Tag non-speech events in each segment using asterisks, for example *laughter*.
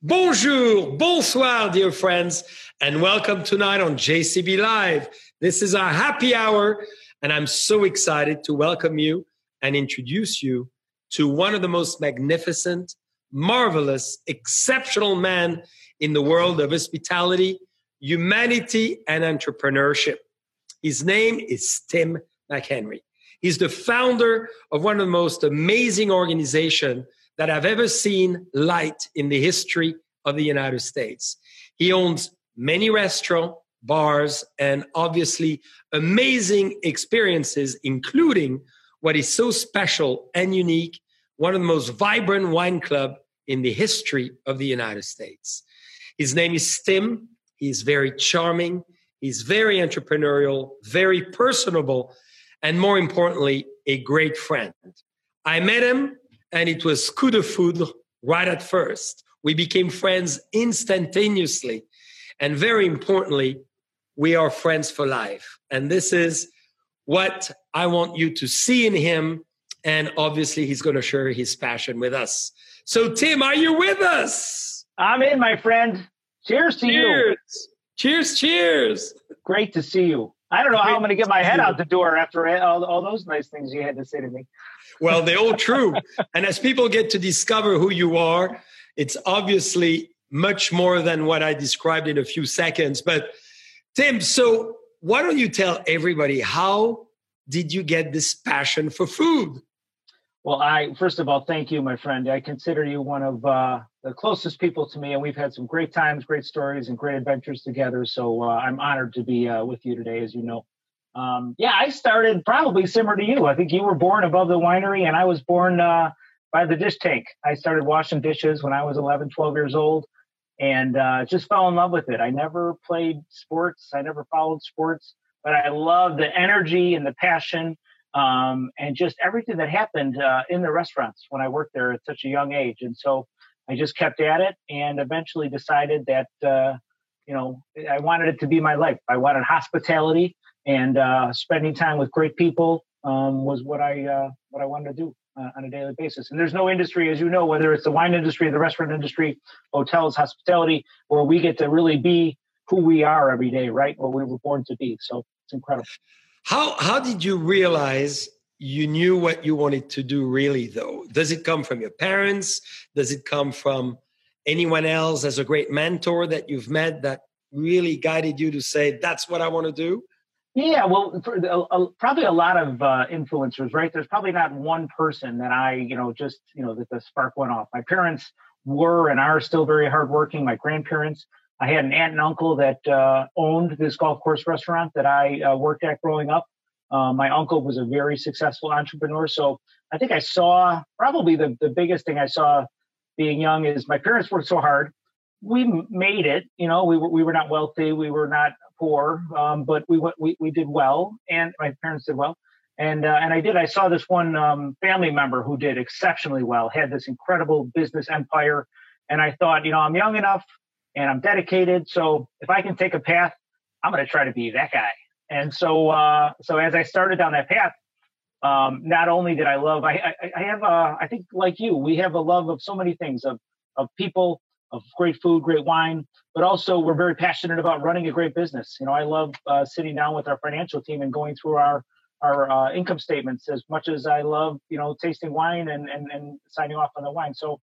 Bonjour, bonsoir, dear friends, and welcome tonight on JCB Live. This is our happy hour, and I'm so excited to welcome you and introduce you to one of the most magnificent, marvelous, exceptional men in the world of hospitality, humanity, and entrepreneurship. His name is Tim McEnery. He's the founder of one of the most amazing organizations that I've ever seen light in the history of the United States. He owns many restaurants, bars, and obviously amazing experiences, including what is so special and unique, one of the most vibrant wine club in the history of the United States. His name is Tim. He's very charming. He's very entrepreneurial, very personable, and more importantly, a great friend. I met him and it was coup de foudre right at first. We became friends instantaneously. And very importantly, we are friends for life. And this is what I want you to see in him. And obviously, he's going to share his passion with us. So, Tim, are you with us? I'm in, my friend. Cheers to cheers. you. Cheers, cheers. Cheers. Great to see you. I don't know how I'm going to get my head out the door after all, all those nice things you had to say to me. Well, they're all true. and as people get to discover who you are, it's obviously much more than what I described in a few seconds. But Tim, so why don't you tell everybody how did you get this passion for food? Well, I first of all thank you, my friend. I consider you one of uh, the closest people to me, and we've had some great times, great stories, and great adventures together. So uh, I'm honored to be uh, with you today, as you know. Um, yeah, I started probably similar to you. I think you were born above the winery, and I was born uh, by the dish tank. I started washing dishes when I was 11, 12 years old, and uh, just fell in love with it. I never played sports, I never followed sports, but I love the energy and the passion um, and just everything that happened uh, in the restaurants when I worked there at such a young age. And so I just kept at it and eventually decided that, uh, you know, I wanted it to be my life. I wanted hospitality and uh, spending time with great people um, was what I, uh, what I wanted to do. Uh, on a daily basis. And there's no industry, as you know, whether it's the wine industry, the restaurant industry, hotels, hospitality, where we get to really be who we are every day, right? What we were born to be. So it's incredible. How how did you realize you knew what you wanted to do really though? Does it come from your parents? Does it come from anyone else as a great mentor that you've met that really guided you to say that's what I want to do? Yeah, well, probably a lot of uh, influencers, right? There's probably not one person that I, you know, just you know that the spark went off. My parents were and are still very hardworking. My grandparents I had an aunt and uncle that uh, owned this golf course restaurant that I uh, worked at growing up. Uh, my uncle was a very successful entrepreneur. So I think I saw probably the, the biggest thing I saw being young is my parents worked so hard. We made it, you know, we were, we were not wealthy. We were not poor, um, but we, we, we did well and my parents did well. And, uh, and I did, I saw this one um, family member who did exceptionally well, had this incredible business empire. And I thought, you know, I'm young enough and I'm dedicated. So if I can take a path, I'm going to try to be that guy. And so, uh, so as I started down that path, um, not only did I love, I, I, I have, a, I think like you, we have a love of so many things of, of people, of great food, great wine, but also we're very passionate about running a great business. You know, I love uh, sitting down with our financial team and going through our, our uh, income statements as much as I love, you know, tasting wine and, and, and signing off on the wine. So,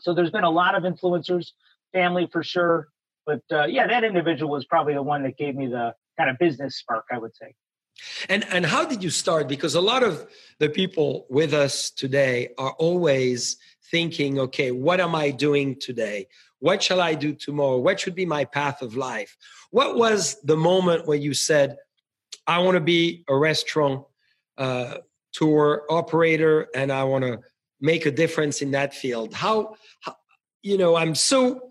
so there's been a lot of influencers family for sure. But uh, yeah, that individual was probably the one that gave me the kind of business spark, I would say. And and how did you start? Because a lot of the people with us today are always thinking, okay, what am I doing today? What shall I do tomorrow? What should be my path of life? What was the moment where you said, I want to be a restaurant uh, tour operator and I want to make a difference in that field? How, how you know, I'm so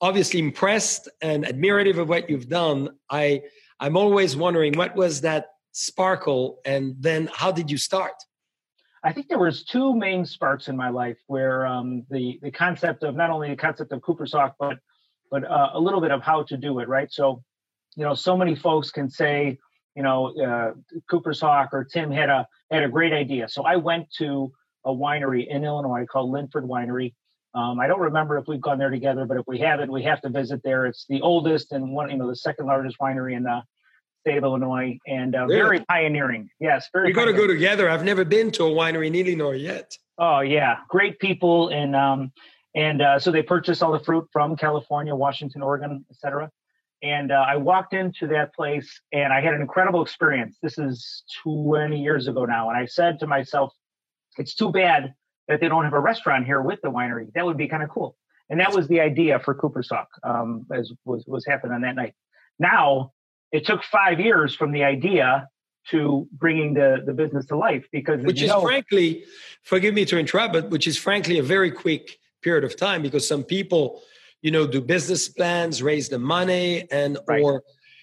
obviously impressed and admirative of what you've done. I I'm always wondering what was that sparkle, and then how did you start? I think there was two main sparks in my life where um, the the concept of not only the concept of Cooper's Hawk, but but uh, a little bit of how to do it. Right. So, you know, so many folks can say, you know, uh, Cooper's Hawk or Tim had a had a great idea. So I went to a winery in Illinois called Lynfred Winery Um, I don't remember if we've gone there together, but if we haven't, we have to visit there. It's the oldest and one, you know, the second largest winery in the state of Illinois, and uh, really? very pioneering. Yes, very. We got to go together. I've never been to a winery in Illinois yet. Oh yeah, great people, and um, and uh, so they purchased all the fruit from California, Washington, Oregon, etc. And uh, I walked into that place, and I had an incredible experience. This is 20 years ago now, and I said to myself, "It's too bad that they don't have a restaurant here with the winery. That would be kind of cool." And that was the idea for Cooper's Hawk, um, as was was happening on that night. Now it took five years from the idea to bringing the, the business to life because which is know, frankly forgive me to interrupt but which is frankly a very quick period of time because some people you know do business plans raise the money and right. or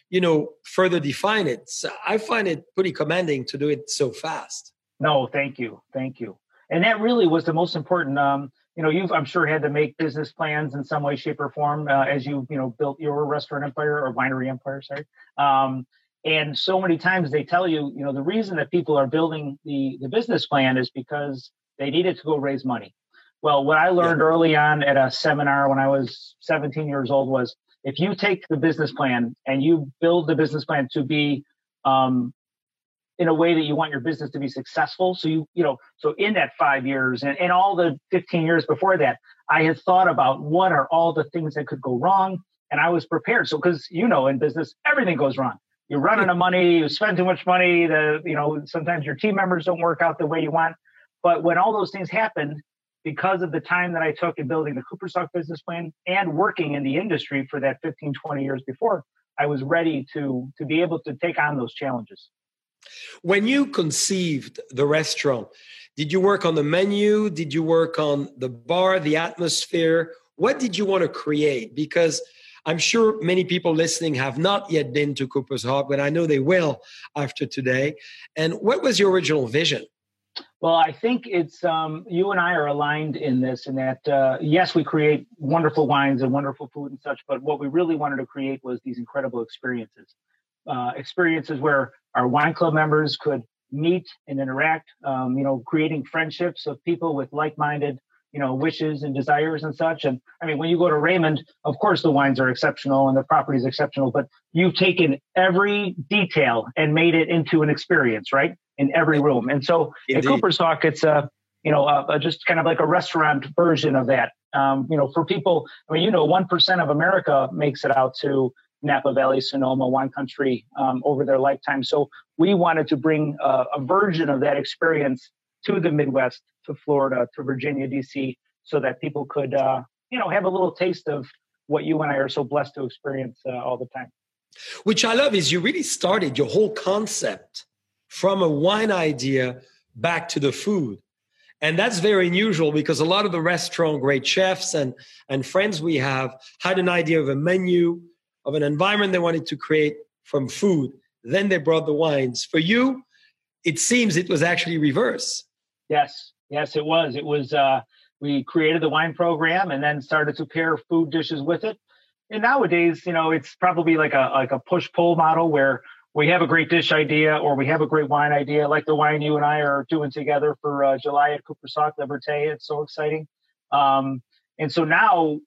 you know further define it. So i find it pretty commanding to do it so fast. No thank you. Thank you. And that really was the most important um, you know you've i'm sure had to make business plans in some way shape or form uh, as you you know built your restaurant empire or winery empire sorry um, and so many times they tell you you know the reason that people are building the the business plan is because they needed to go raise money well what i learned yeah. early on at a seminar when i was 17 years old was if you take the business plan and you build the business plan to be um, in a way that you want your business to be successful. So you, you know, so in that five years and, and all the 15 years before that, I had thought about what are all the things that could go wrong. And I was prepared. So, cause you know, in business, everything goes wrong. You're running out of money, you spend too much money, the, you know, sometimes your team members don't work out the way you want. But when all those things happened, because of the time that I took in building the Cooper's Hawk business plan and working in the industry for that 15, 20 years before, I was ready to to be able to take on those challenges. When you conceived the restaurant, did you work on the menu? Did you work on the bar, the atmosphere? What did you want to create? Because I'm sure many people listening have not yet been to Cooper's Hawk, but I know they will after today. And what was your original vision? Well, I think it's um, you and I are aligned in this, in that uh, yes, we create wonderful wines and wonderful food and such, but what we really wanted to create was these incredible experiences. Uh, experiences where our wine club members could meet and interact, um, you know, creating friendships of people with like-minded, you know, wishes and desires and such. And I mean, when you go to Raymond, of course the wines are exceptional and the property is exceptional, but you've taken every detail and made it into an experience, right? In every room. And so Indeed. at Cooper's Hawk, it's a, you know, a, a, just kind of like a restaurant version of that. Um, you know, for people, I mean, you know, 1% of America makes it out to Napa Valley, Sonoma, wine country um, over their lifetime. So we wanted to bring a, a version of that experience to the Midwest, to Florida, to Virginia, DC, so that people could, uh, you know, have a little taste of what you and I are so blessed to experience uh, all the time. Which I love is you really started your whole concept from a wine idea back to the food. And that's very unusual because a lot of the restaurant great chefs and, and friends we have had an idea of a menu, of an environment they wanted to create from food. Then they brought the wines. For you, it seems it was actually reverse. Yes, yes, it was. It was. Uh, we created the wine program and then started to pair food dishes with it. And nowadays, you know, it's probably like a like a push pull model where we have a great dish idea or we have a great wine idea, like the wine you and I are doing together for uh, July at Cooper's Hawk Liberté. It's so exciting. Um, and so now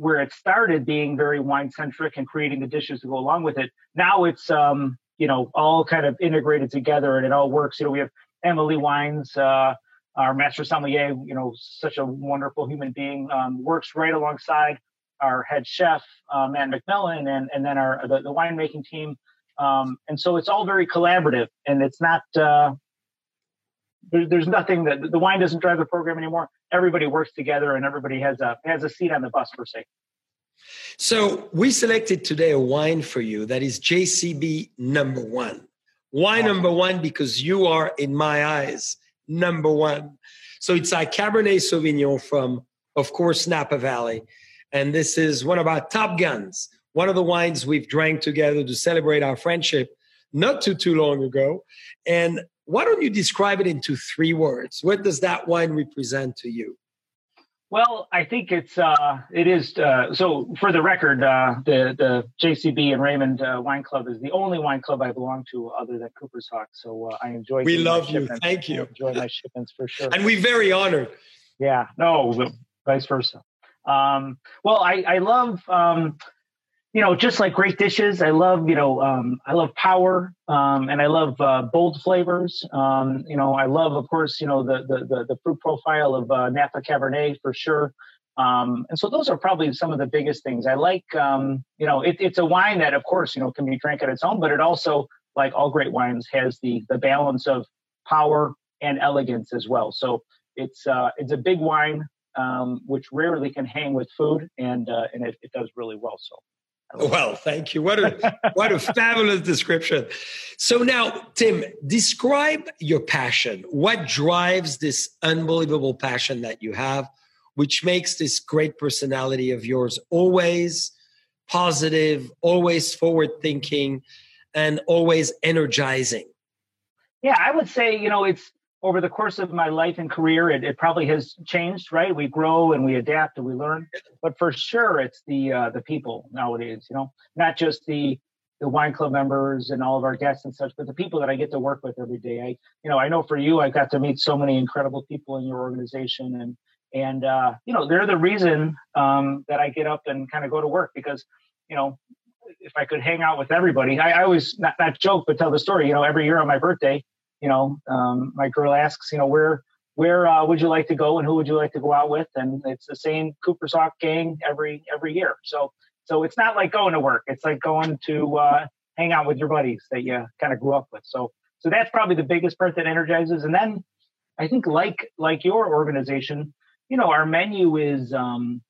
where it started being very wine centric and creating the dishes to go along with it. Now it's um, you know all kind of integrated together and it all works. You know, we have Emily Wines, uh, our master sommelier. You know, such a wonderful human being, um, works right alongside our head chef uh, Matt McMillan, and and then our the, the winemaking team. Um, and so it's all very collaborative, and it's not. Uh, there, there's nothing that the wine doesn't drive the program anymore. Everybody works together, and everybody has a has a seat on the bus per se. So we selected today a wine for you that is JCB number one. Why number one? Because you are, in my eyes, number one. So it's a Cabernet Sauvignon from, of course, Napa Valley. And this is one of our top guns, one of the wines we've drank together to celebrate our friendship not too, too long ago. And why don't you describe it into three words? What does that wine represent to you? Well, I think it's uh, it is uh, so. For the record, uh, the the JCB and Raymond uh, Wine Club is the only wine club I belong to other than Cooper's Hawk. So uh, I enjoy. We love you. Thank you. I enjoy my shipments for sure. And we're very honored. Yeah. No. vice versa. Um, well, I, I love, um, you know, just like great dishes, I love, you know, um, I love power, um, and I love uh, bold flavors. Um, you know, I love, of course, you know, the the the, the fruit profile of uh, Napa Cabernet for sure. Um, and so those are probably some of the biggest things. I like, um, you know, it, it's a wine that, of course, you know, can be drank on its own, but it also, like all great wines, has the the balance of power and elegance as well. So it's uh, it's a big wine, um, which rarely can hang with food, and uh, and it, it does really well. So. Oh, well, thank you. What a what a *laughs* fabulous description. So now, Tim, describe your passion. What drives this unbelievable passion that you have? which makes this great personality of yours always positive, always forward thinking, and always energizing? Yeah, I would say, you know, it's over the course of my life and career, it, it probably has changed, right? We grow and we adapt and we learn, but for sure, it's the uh, the people nowadays. You know, not just the the wine club members and all of our guests and such, but the people that I get to work with every day. I, you know, I know for you, I got to meet so many incredible people in your organization, and and uh, you know they're the reason um, that I get up and kind of go to work because you know if I could hang out with everybody, I, I always not, not joke but tell the story. You know, every year on my birthday, you know, um, my girl asks, you know, where where uh, would you like to go and who would you like to go out with? And it's the same Cooper's Hawk gang every every year. So so it's not like going to work. It's like going to uh, hang out with your buddies that you kind of grew up with. So so that's probably the biggest part that energizes. And then I think like like your organization, you know, our menu is um,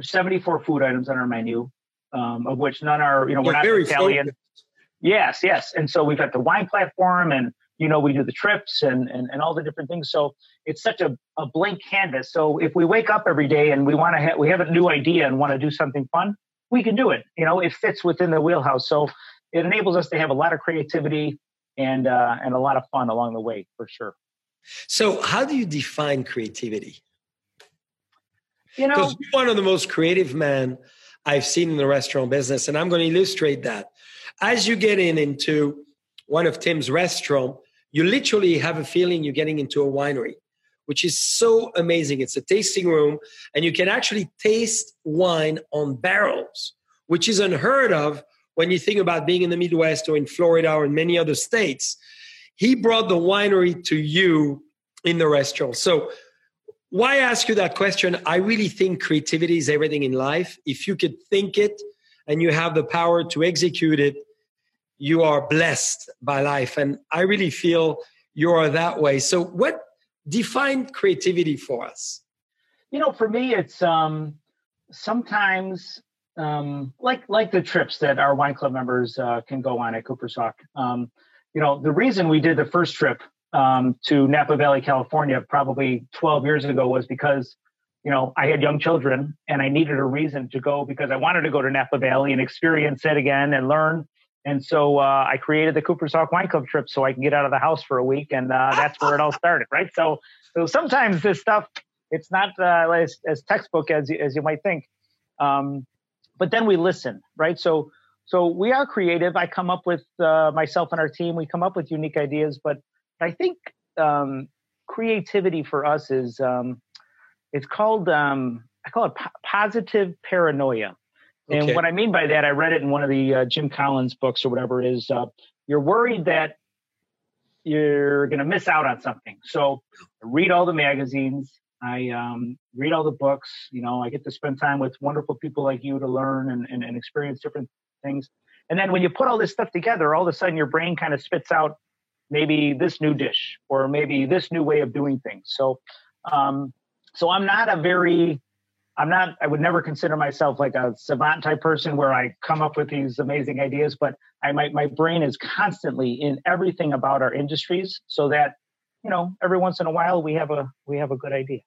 74 food items on our menu, um, of which none are, you know, we're not Italian. Focused. Yes, yes. And so we've got the wine platform and, you know, we do the trips and, and, and all the different things. So it's such a, a blank canvas. So if we wake up every day and we want to have, we have a new idea and want to do something fun, we can do it. You know, it fits within the wheelhouse. So it enables us to have a lot of creativity and, uh, and a lot of fun along the way for sure. So how do you define creativity? You know, you're one of the most creative men I've seen in the restaurant business, and I'm going to illustrate that. As you get in into one of Tim's restaurant, you literally have a feeling you're getting into a winery, which is so amazing. It's a tasting room, and you can actually taste wine on barrels, which is unheard of when you think about being in the Midwest or in Florida or in many other states. He brought the winery to you in the restaurant. So why ask you that question? I really think creativity is everything in life. If you could think it and you have the power to execute it, you are blessed by life. And I really feel you are that way. So, what defined creativity for us? You know, for me, it's um, sometimes um, like like the trips that our wine club members uh, can go on at Cooper's Hawk. Um, you know, the reason we did the first trip um, to Napa Valley, California, probably 12 years ago was because, you know, I had young children and I needed a reason to go because I wanted to go to Napa Valley and experience it again and learn. And so uh, I created the Cooper's Hawk Wine Club trip so I can get out of the house for a week, and uh, that's where it all started, right? So, so sometimes this stuff it's not uh, as, as textbook as as you might think, um, but then we listen, right? So, so we are creative. I come up with uh, myself and our team. We come up with unique ideas, but I think um, creativity for us is um, it's called um, I call it po- positive paranoia. Okay. And what I mean by that, I read it in one of the uh, Jim Collins books or whatever it is. Uh, you're worried that you're going to miss out on something. So I read all the magazines. I um, read all the books. You know, I get to spend time with wonderful people like you to learn and, and, and experience different things. And then when you put all this stuff together, all of a sudden your brain kind of spits out maybe this new dish or maybe this new way of doing things. So, um, so I'm not a very, I'm not, I would never consider myself like a savant type person where I come up with these amazing ideas, but I my, my brain is constantly in everything about our industries so that, you know, every once in a while we have a, we have a good idea.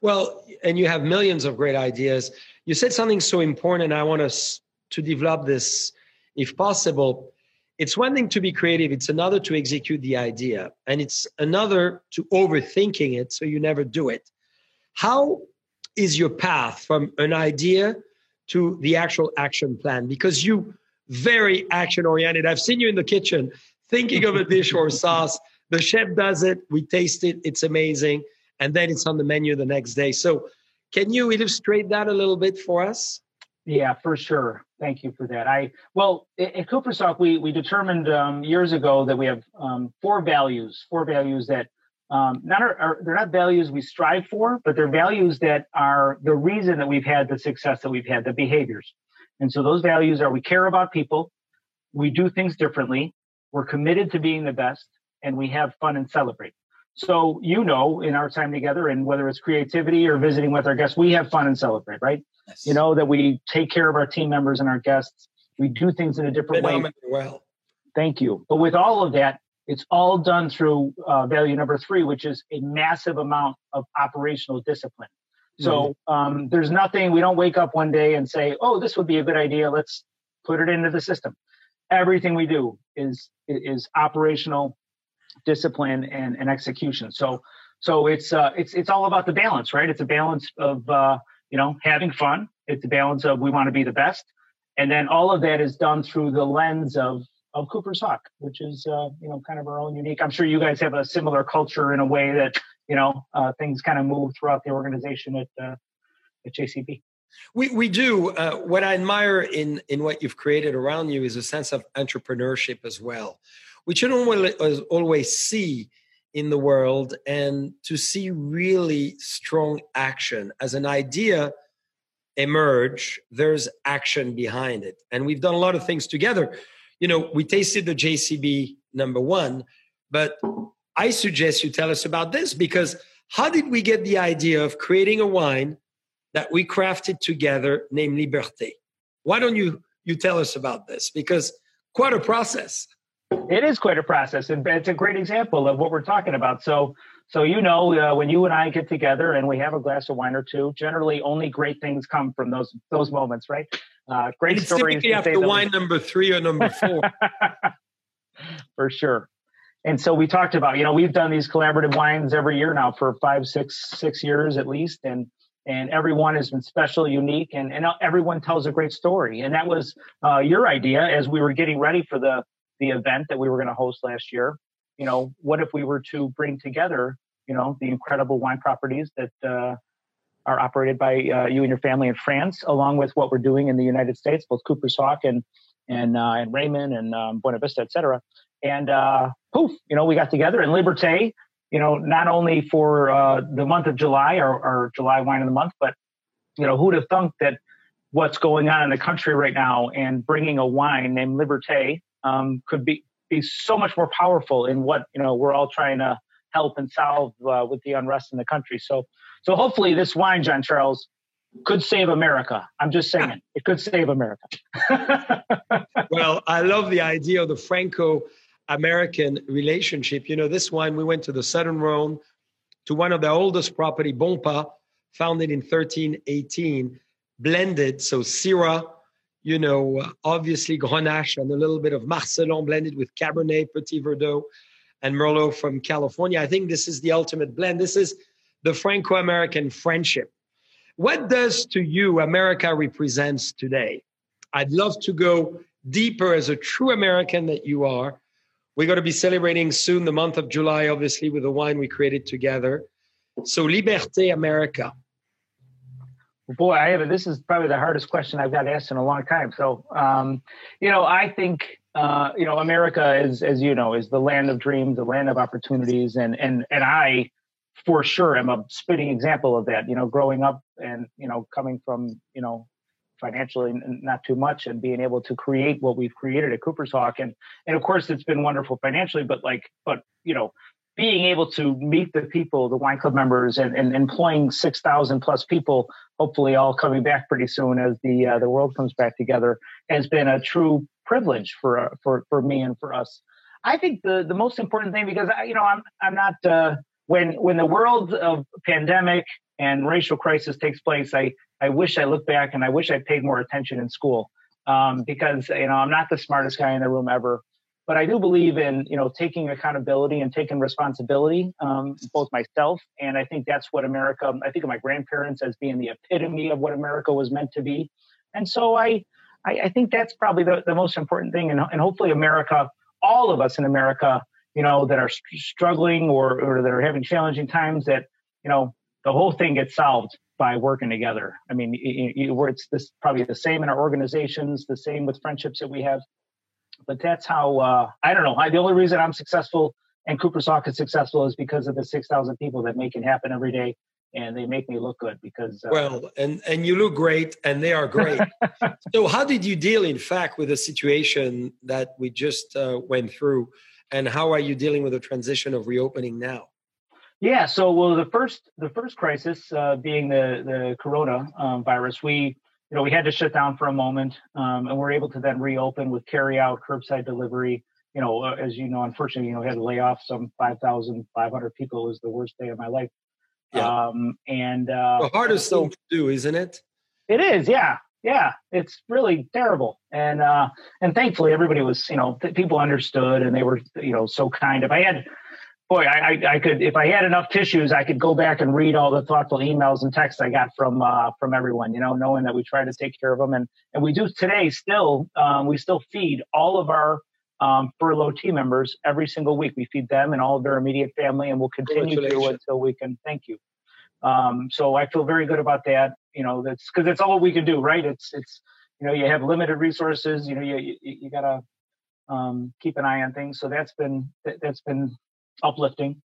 Well, and you have millions of great ideas. You said something so important. I want us to develop this, if possible it's one thing to be creative it's another to execute the idea and it's another to overthinking it so you never do it how is your path from an idea to the actual action plan because you very action oriented i've seen you in the kitchen thinking of a dish or *laughs* sauce the chef does it we taste it it's amazing and then it's on the menu the next day so Can you illustrate that a little bit for us? Yeah, for sure. Thank you for that. I well at Cooper's Hawk, we we determined um, years ago that we have um, four values, four values that um, not are, are, they're not values we strive for, but they're values that are the reason that we've had the success that we've had, the behaviors. And so those values are we care about people, we do things differently, we're committed to being the best, and we have fun and celebrate. So you know, in our time together, and whether it's creativity or visiting with our guests, we have fun and celebrate, right? Yes. You know that we take care of our team members and our guests. We do things in a different way. Well, thank you. But with all of that, it's all done through uh, value number three, which is a massive amount of operational discipline. So mm-hmm. um, there's nothing, we don't wake up one day and say, oh, this would be a good idea. Let's put it into the system. Everything we do is, is operational discipline and, and execution. So, so it's, uh, it's, it's all about the balance, right? It's a balance of, uh, you know, having fun. It's a balance of we want to be the best. And then all of that is done through the lens of of Cooper's Hawk, which is uh, you know kind of our own unique. I'm sure you guys have a similar culture in a way that you know uh, things kind of move throughout the organization at uh, at JCB. We we do. Uh, what I admire in in what you've created around you is a sense of entrepreneurship as well, which you don't always see in the world, and to see really strong action as an idea emerge. There's action behind it, and we've done a lot of things together you know, we tasted the JCB number one, but I suggest you tell us about this because how did we get the idea of creating a wine that we crafted together named Liberté? Why don't you you tell us about this? Because quite a process. It is quite a process, and it's a great example of what we're talking about. So, so you know, uh, when you and I get together and we have a glass of wine or two, generally only great things come from those those moments, right? Uh, great it's stories. Typically after wine number three or number four. *laughs* for sure. And so we talked about, you know, we've done these collaborative wines every year now for five, six, six years at least, and and everyone has been special, unique, and and everyone tells a great story. And that was uh, your idea as we were getting ready for the the event that we were going to host last year. You know, what if we were to bring together, you know, the incredible wine properties that uh, are operated by uh, you and your family in France, along with what we're doing in the United States, both Cooper's Hawk and and uh, and Raymond and um, Buena Vista, et cetera. And uh, poof, you know, we got together in Liberté. You know, not only for uh, the month of July or, July wine of the month, but you know, who'd have thunk that what's going on in the country right now and bringing a wine named Liberté um, could be be so much more powerful in what you know we're all trying to help and solve uh, with the unrest in the country. So so hopefully this wine, John Charles, could save America. I'm just saying *laughs* it could save America. *laughs* well, I love the idea of the Franco American relationship. You know, this wine, we went to the Southern Rhone to one of the oldest property, Bonpas, founded in 1318, blended. So Syrah, you know, obviously Grenache and a little bit of Marselan blended with Cabernet, Petit Verdot, and Merlot from California. I think this is the ultimate blend. This is the Franco American friendship. What does to you America represents today? I'd love to go deeper as a true American that you are. We're going to be celebrating soon the month of July, obviously, with the wine we created together. So, Liberté America. Boy, I have a, this is probably the hardest question I've got asked in a long time. So, um, you know, I think uh, you know America is, as you know, is the land of dreams, the land of opportunities, and and and I for sure am a spitting example of that. You know, growing up and you know coming from you know financially not too much and being able to create what we've created at Cooper's Hawk and and of course it's been wonderful financially, but like but you know being able to meet the people, the wine club members, and, and employing six thousand plus people, hopefully all coming back pretty soon as the uh, the world comes back together, has been a true privilege for uh, for for me and for us. I think the the most important thing because I, you know I'm I'm not uh, when when the world of pandemic and racial crisis takes place, I I wish I looked back and I wish I paid more attention in school um, because you know I'm not the smartest guy in the room ever, but I do believe in you know taking accountability and taking responsibility, um, both myself and I think that's what America. I think of my grandparents as being the epitome of what America was meant to be, and so I I, I think that's probably the, the most important thing, and, and hopefully America, all of us in America you know, that are struggling or, or that are having challenging times that, you know, the whole thing gets solved by working together. I mean, you, you, it's this probably the same in our organizations, the same with friendships that we have. But that's how uh, I don't know. I, the only reason I'm successful and Cooper's Hawk is successful is because of the six thousand people that make it happen every day, and they make me look good because. Uh, well, and and you look great, and they are great. *laughs* so, how did you deal, in fact, with the situation that we just uh, went through, and how are you dealing with the transition of reopening now? Yeah, so well, the first the first crisis uh, being the the corona um, virus, we you know we had to shut down for a moment, um, and we're able to then reopen with carry out, curbside delivery. You know, uh, as you know, unfortunately, you know, we had to lay off some five thousand five hundred people. It was the worst day of my life. Yeah. Um, and uh, the hardest thing to do, isn't it? It is, yeah, yeah. It's really terrible, and uh, and thankfully everybody was, you know, th- people understood, and they were, you know, so kind. If I had boy, I, I could if I had enough tissues, I could go back and read all the thoughtful emails and texts I got from uh, from everyone. You know, knowing that we try to take care of them, and and we do today still. Um, we still feed all of our um, furlough team members every single week. We feed them and all of their immediate family, and we'll continue to until we can. Thank you. Um, so I feel very good about that. You know, that's because it's all we can do, right? It's it's you know you have limited resources. You know, you you, you gotta um, keep an eye on things. So that's been that's been uplifting.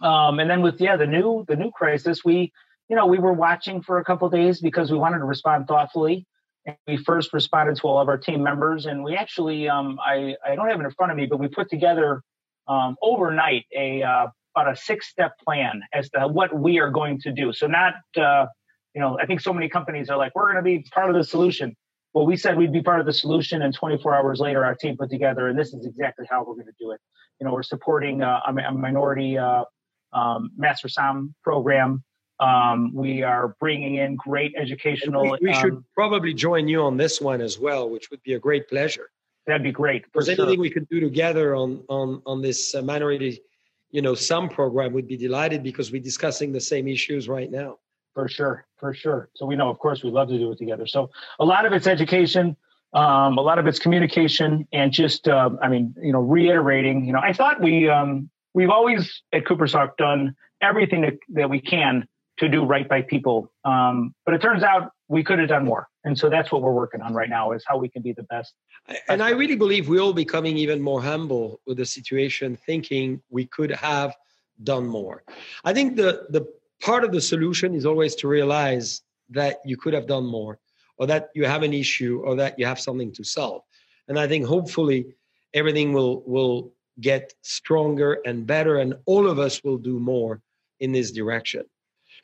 Um, and then with yeah the new the new crisis, we you know we were watching for a couple days because we wanted to respond thoughtfully. And we first responded to all of our team members, and we actually um, I I don't have it in front of me, but we put together um, overnight a uh, about a six step plan as to what we are going to do. So not uh, you know I think so many companies are like we're going to be part of the solution. Well, we said we'd be part of the solution, and 24 hours later, our team put together, and this is exactly how we're going to do it you know, we're supporting uh, a, a, minority uh, um, master SOM program. Um, we are bringing in great educational. we, we um, should probably join you on this one as well, which would be a great pleasure. That'd be great. There's sure. anything we could do together on on on this uh, minority, you know, SOM program, we'd be delighted because we're discussing the same issues right now. For sure, for sure. So we know, of course, we'd love to do it together. So a lot of it's education um, a lot of it's communication and just, uh, I mean, you know, reiterating. You know, I thought we um, we've always at Cooper's done everything that, that we can to do right by people, um, but it turns out we could have done more, and so that's what we're working on right now is how we can be the best. And I really believe we're all becoming even more humble with the situation, thinking we could have done more. I think the the part of the solution is always to realize that you could have done more or that you have an issue or that you have something to solve. And I think hopefully everything will will get stronger and better and all of us will do more in this direction.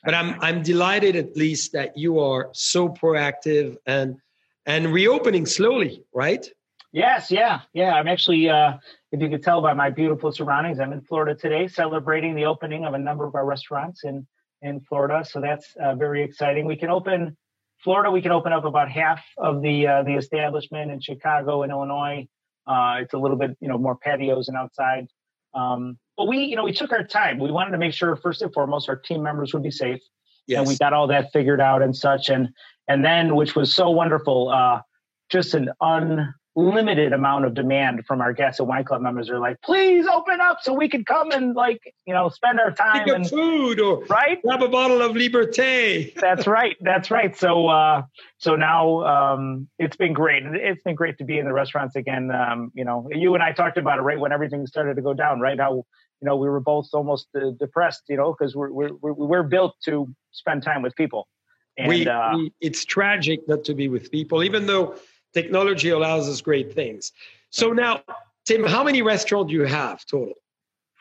But I'm I'm delighted at least that you are so proactive and and reopening slowly, right? Yes, yeah, yeah. I'm actually, uh, if you could tell by my beautiful surroundings, I'm in Florida today, celebrating the opening of a number of our restaurants in in Florida. So that's uh, very exciting. We can open Florida, we can open up about half of the uh, the establishment. In Chicago and Illinois, uh, it's a little bit you know more patios and outside. Um, but we you know we took our time. We wanted to make sure first and foremost our team members would be safe, yes. and we got all that figured out and such. And and then which was so wonderful, uh, just an un limited amount of demand from our guests and wine club members are like, please open up so we can come and like, you know, spend our time and food or right grab a bottle of Liberté. *laughs* that's right. That's right. So, uh, so now, um, it's been great. It's been great to be in the restaurants again. Um, you know, you and I talked about it right when everything started to go down, right? How, you know, we were both almost uh, depressed, you know, because we're, we're, we're built to spend time with people. And, we, uh, we, it's tragic not to be with people, even though technology allows us great things. So now, Tim, how many restaurants do you have total?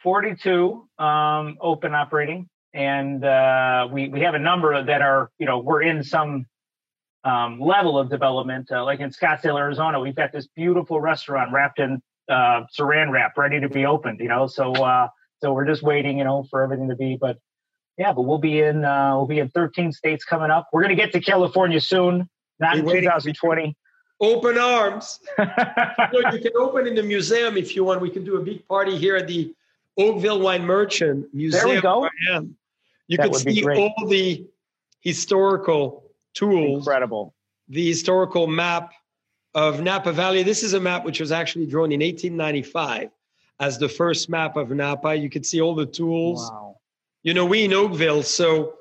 42 um, open operating. And uh, we, we have a number that are, you know, we're in some um, level of development. Uh, like in Scottsdale, Arizona, we've got this beautiful restaurant wrapped in uh, saran wrap ready to be opened, you know. So, uh, so we're just waiting, you know, for everything to be. But yeah, but we'll be in uh, we'll be in 13 states coming up. We're going to get to California soon, not in 2020 open arms. *laughs* so you can open in the museum if you want. We can do a big party here at the Oakville Wine Merchant Museum. There we go. You that can see all the historical tools. Incredible. The historical map of Napa Valley. This is a map which was actually drawn in 1895 as the first map of Napa. You can see all the tools. Wow. You know, we in Oakville, so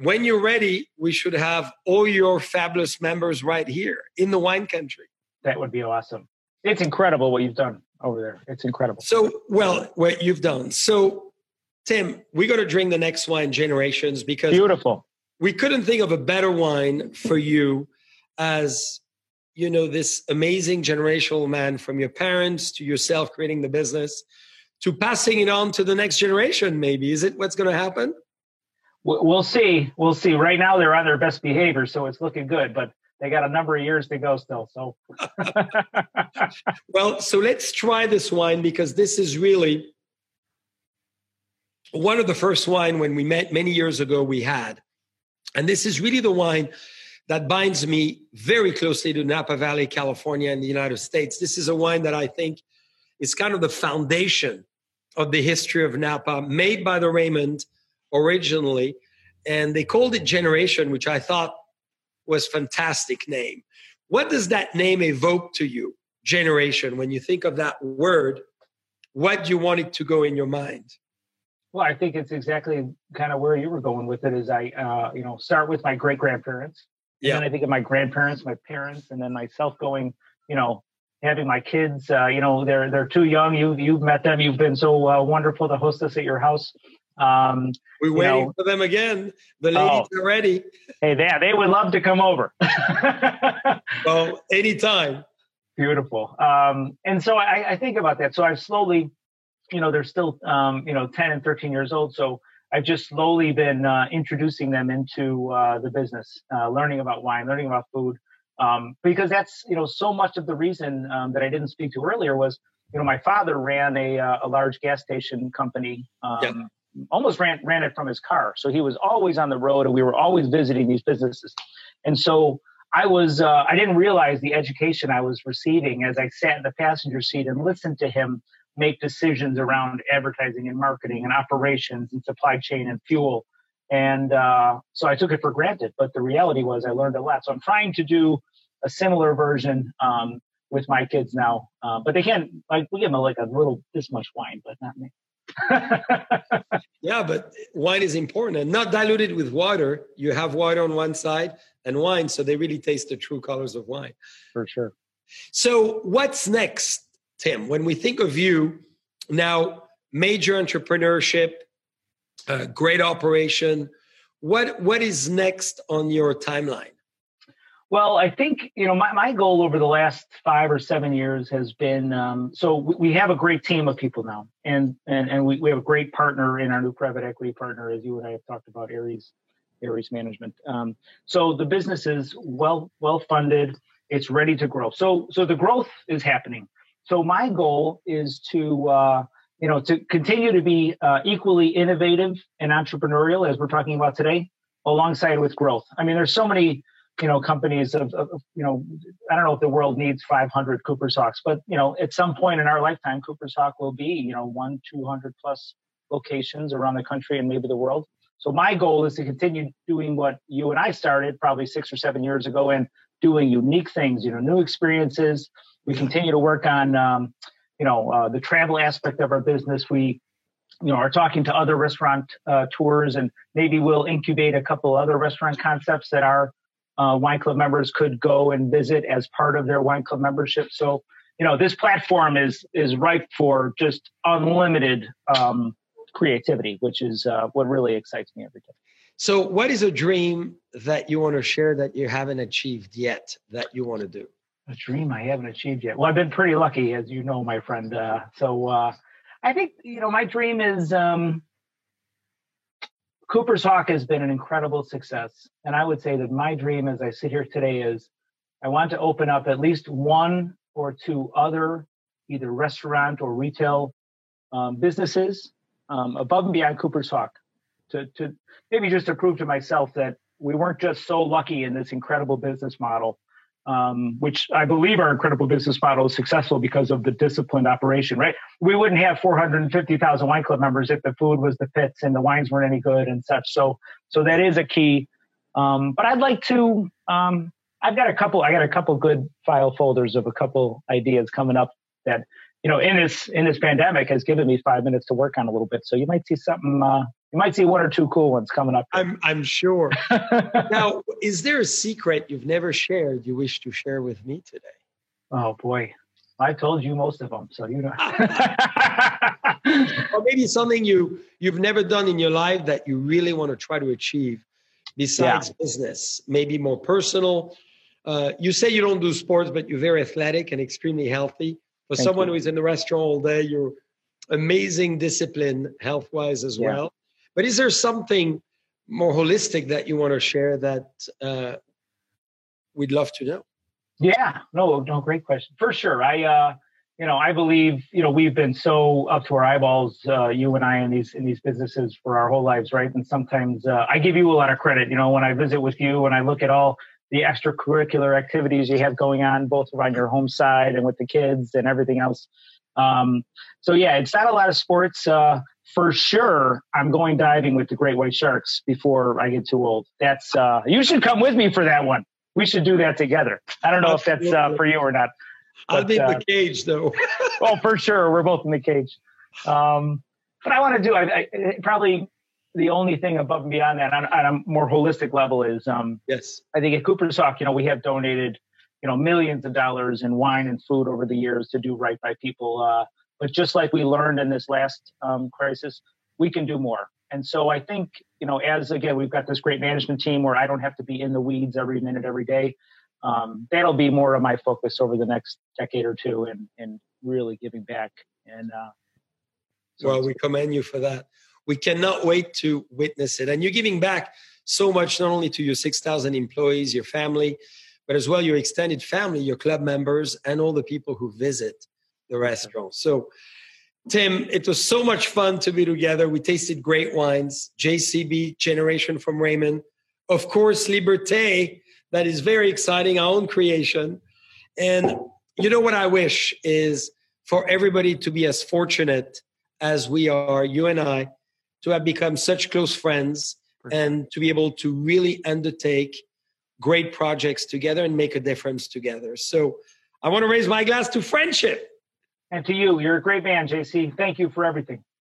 when you're ready, we should have all your fabulous members right here in the wine country. That would be awesome. It's incredible what you've done over there. It's incredible. So, well, what you've done. So, Tim, we got to drink the next wine generations because beautiful. We couldn't think of a better wine for you as you know this amazing generational man from your parents to yourself creating the business to passing it on to the next generation maybe is it what's going to happen we'll see we'll see. Right now they're on their best behavior so it's looking good but they got a number of years to go still so. *laughs* Well so let's try this wine because this is really one of the first wine when we met many years ago we had. And this is really the wine that binds me very closely to Napa Valley, California, in the United States. This is a wine that I think is kind of the foundation of the history of Napa, made by the Raymond originally. And they called it Generation, which I thought was fantastic name. What does that name evoke to you, Generation? When you think of that word, what do you want it to go in your mind? Well, I think it's exactly kind of where you were going with it. Is I, uh, you know, start with my great grandparents, yeah. And then I think of my grandparents, my parents, and then myself going, you know, having my kids. Uh, you know, they're they're too young. You you've met them. You've been so uh, wonderful to host us at your house. Um, We're waiting know, for them again. The ladies oh, are ready. Hey, they they would love to come over. *laughs* well, anytime. Beautiful. Um, and so I, I think about that. So I've slowly, you know, they're still, um, you know, 10 and 13 years old. So I've just slowly been uh, introducing them into uh, the business, uh, learning about wine, learning about food, um, because that's you know so much of the reason um, that I didn't speak to earlier was you know my father ran a uh, a large gas station company, um, yeah. Almost ran ran it from his car, so he was always on the road, and we were always visiting these businesses, and so. I was uh, I didn't realize the education I was receiving as I sat in the passenger seat and listened to him make decisions around advertising and marketing and operations and supply chain and fuel. And uh, so I took it for granted. But the reality was I learned a lot. So I'm trying to do a similar version um, with my kids now. Uh, but they can't, like, we give them like a little, this much wine, but not me. *laughs* yeah, but wine is important and not diluted with water. You have water on one side and wine, so they really taste the true colors of wine. For sure. So, what's next Tim, when we think of you now, major entrepreneurship, uh, great operation, what what is next on your timeline? Well, I think you know my, my goal over the last five or seven years has been um, so we, we, have a great team of people now, and and and we, we have a great partner in our new private equity partner, as you and I have talked about, Ares Ares Management. Um, so the business is well well funded, it's ready to grow. So so the growth is happening. So my goal is to uh, you know to continue to be uh, equally innovative and entrepreneurial as we're talking about today, alongside with growth. I mean, there's so many you know companies of, of, you know I don't know if the world needs 500 Cooper's Hawks, but you know at some point in our lifetime, Cooper's Hawk will be you know one 200 plus locations around the country and maybe the world. So my goal is to continue doing what you and I started probably six or seven years ago and doing unique things, you know, new experiences, we continue to work on, um, you know, uh, the travel aspect of our business. We, you know, are talking to other restaurant uh, tours, and maybe we'll incubate a couple other restaurant concepts that our uh, wine club members could go and visit as part of their wine club membership. So, you know, this platform is is ripe for just unlimited um, creativity, which is uh, what really excites me every day. So, what is a dream that you want to share that you haven't achieved yet that you want to do? a dream I haven't achieved yet. Well, I've been pretty lucky, as you know, my friend. Uh, so uh, I think you know my dream is um, Cooper's Hawk has been an incredible success, and I would say that my dream, as I sit here today, is I want to open up at least one or two other either restaurant or retail um, businesses um, above and beyond Cooper's Hawk to to maybe just to prove to myself that we weren't just so lucky in this incredible business model um, which I believe our incredible business model is successful because of the disciplined operation, right? We wouldn't have 450,000 wine club members if the food was the pits and the wines weren't any good and such. So, so that is a key. Um, but I'd like to, um, I've got a couple, I got a couple good file folders of a couple ideas coming up that, you know, in this, in this pandemic has given me five minutes to work on a little bit. So you might see something, uh, you might see one or two cool ones coming up. I'm I'm sure. *laughs* now, is there a secret you've never shared you wish to share with me today? Oh boy, I told you most of them, so you know. *laughs* or maybe something you you've never done in your life that you really want to try to achieve besides yeah. business, maybe more personal. Uh, you say you don't do sports, but you're very athletic and extremely healthy. For Thank someone you. who is in the restaurant all day, you're amazing discipline health wise as yeah. well. But is there something more holistic that you want to share that uh, we'd love to know? Yeah, no, no, great question. For sure. I, uh, you know, I believe, you know, we've been so up to our eyeballs, uh, you and I in these, in these businesses for our whole lives. Right. And sometimes, uh, I give you a lot of credit, you know, when I visit with you and I look at all the extracurricular activities you have going on, both around your home side and with the kids and everything else. Um, so yeah, it's not a lot of sports. Uh, for sure, I'm going diving with the great white sharks before I get too old. That's uh, you should come with me for that one. We should do that together. I don't know if that's uh, for you or not. But, I'll be in the uh, cage though. *laughs* oh, for sure, we're both in the cage. Um, but I want to do. I, I, probably the only thing above and beyond that on, on a more holistic level is um, yes. I think at Cooper's Hawk, you know, we have donated you know millions of dollars in wine and food over the years to do right by people. Uh, but just like we learned in this last um, crisis, we can do more. And so I think, you know, as again, we've got this great management team where I don't have to be in the weeds every minute, every day. Um, that'll be more of my focus over the next decade or two and, and really giving back. And uh, so well, we commend you for that. We cannot wait to witness it. And you're giving back so much, not only to your 6,000 employees, your family, but as well your extended family, your club members, and all the people who visit the restaurant. So, Tim, it was so much fun to be together. We tasted great wines, JCB Generation from Raymond, of course, Liberté, that is very exciting, our own creation. And you know what I wish is for everybody to be as fortunate as we are, you and I, to have become such close friends and to be able to really undertake great projects together and make a difference together. So I want to raise my glass to friendship. And to you, you're a great man, JC. Thank you for everything.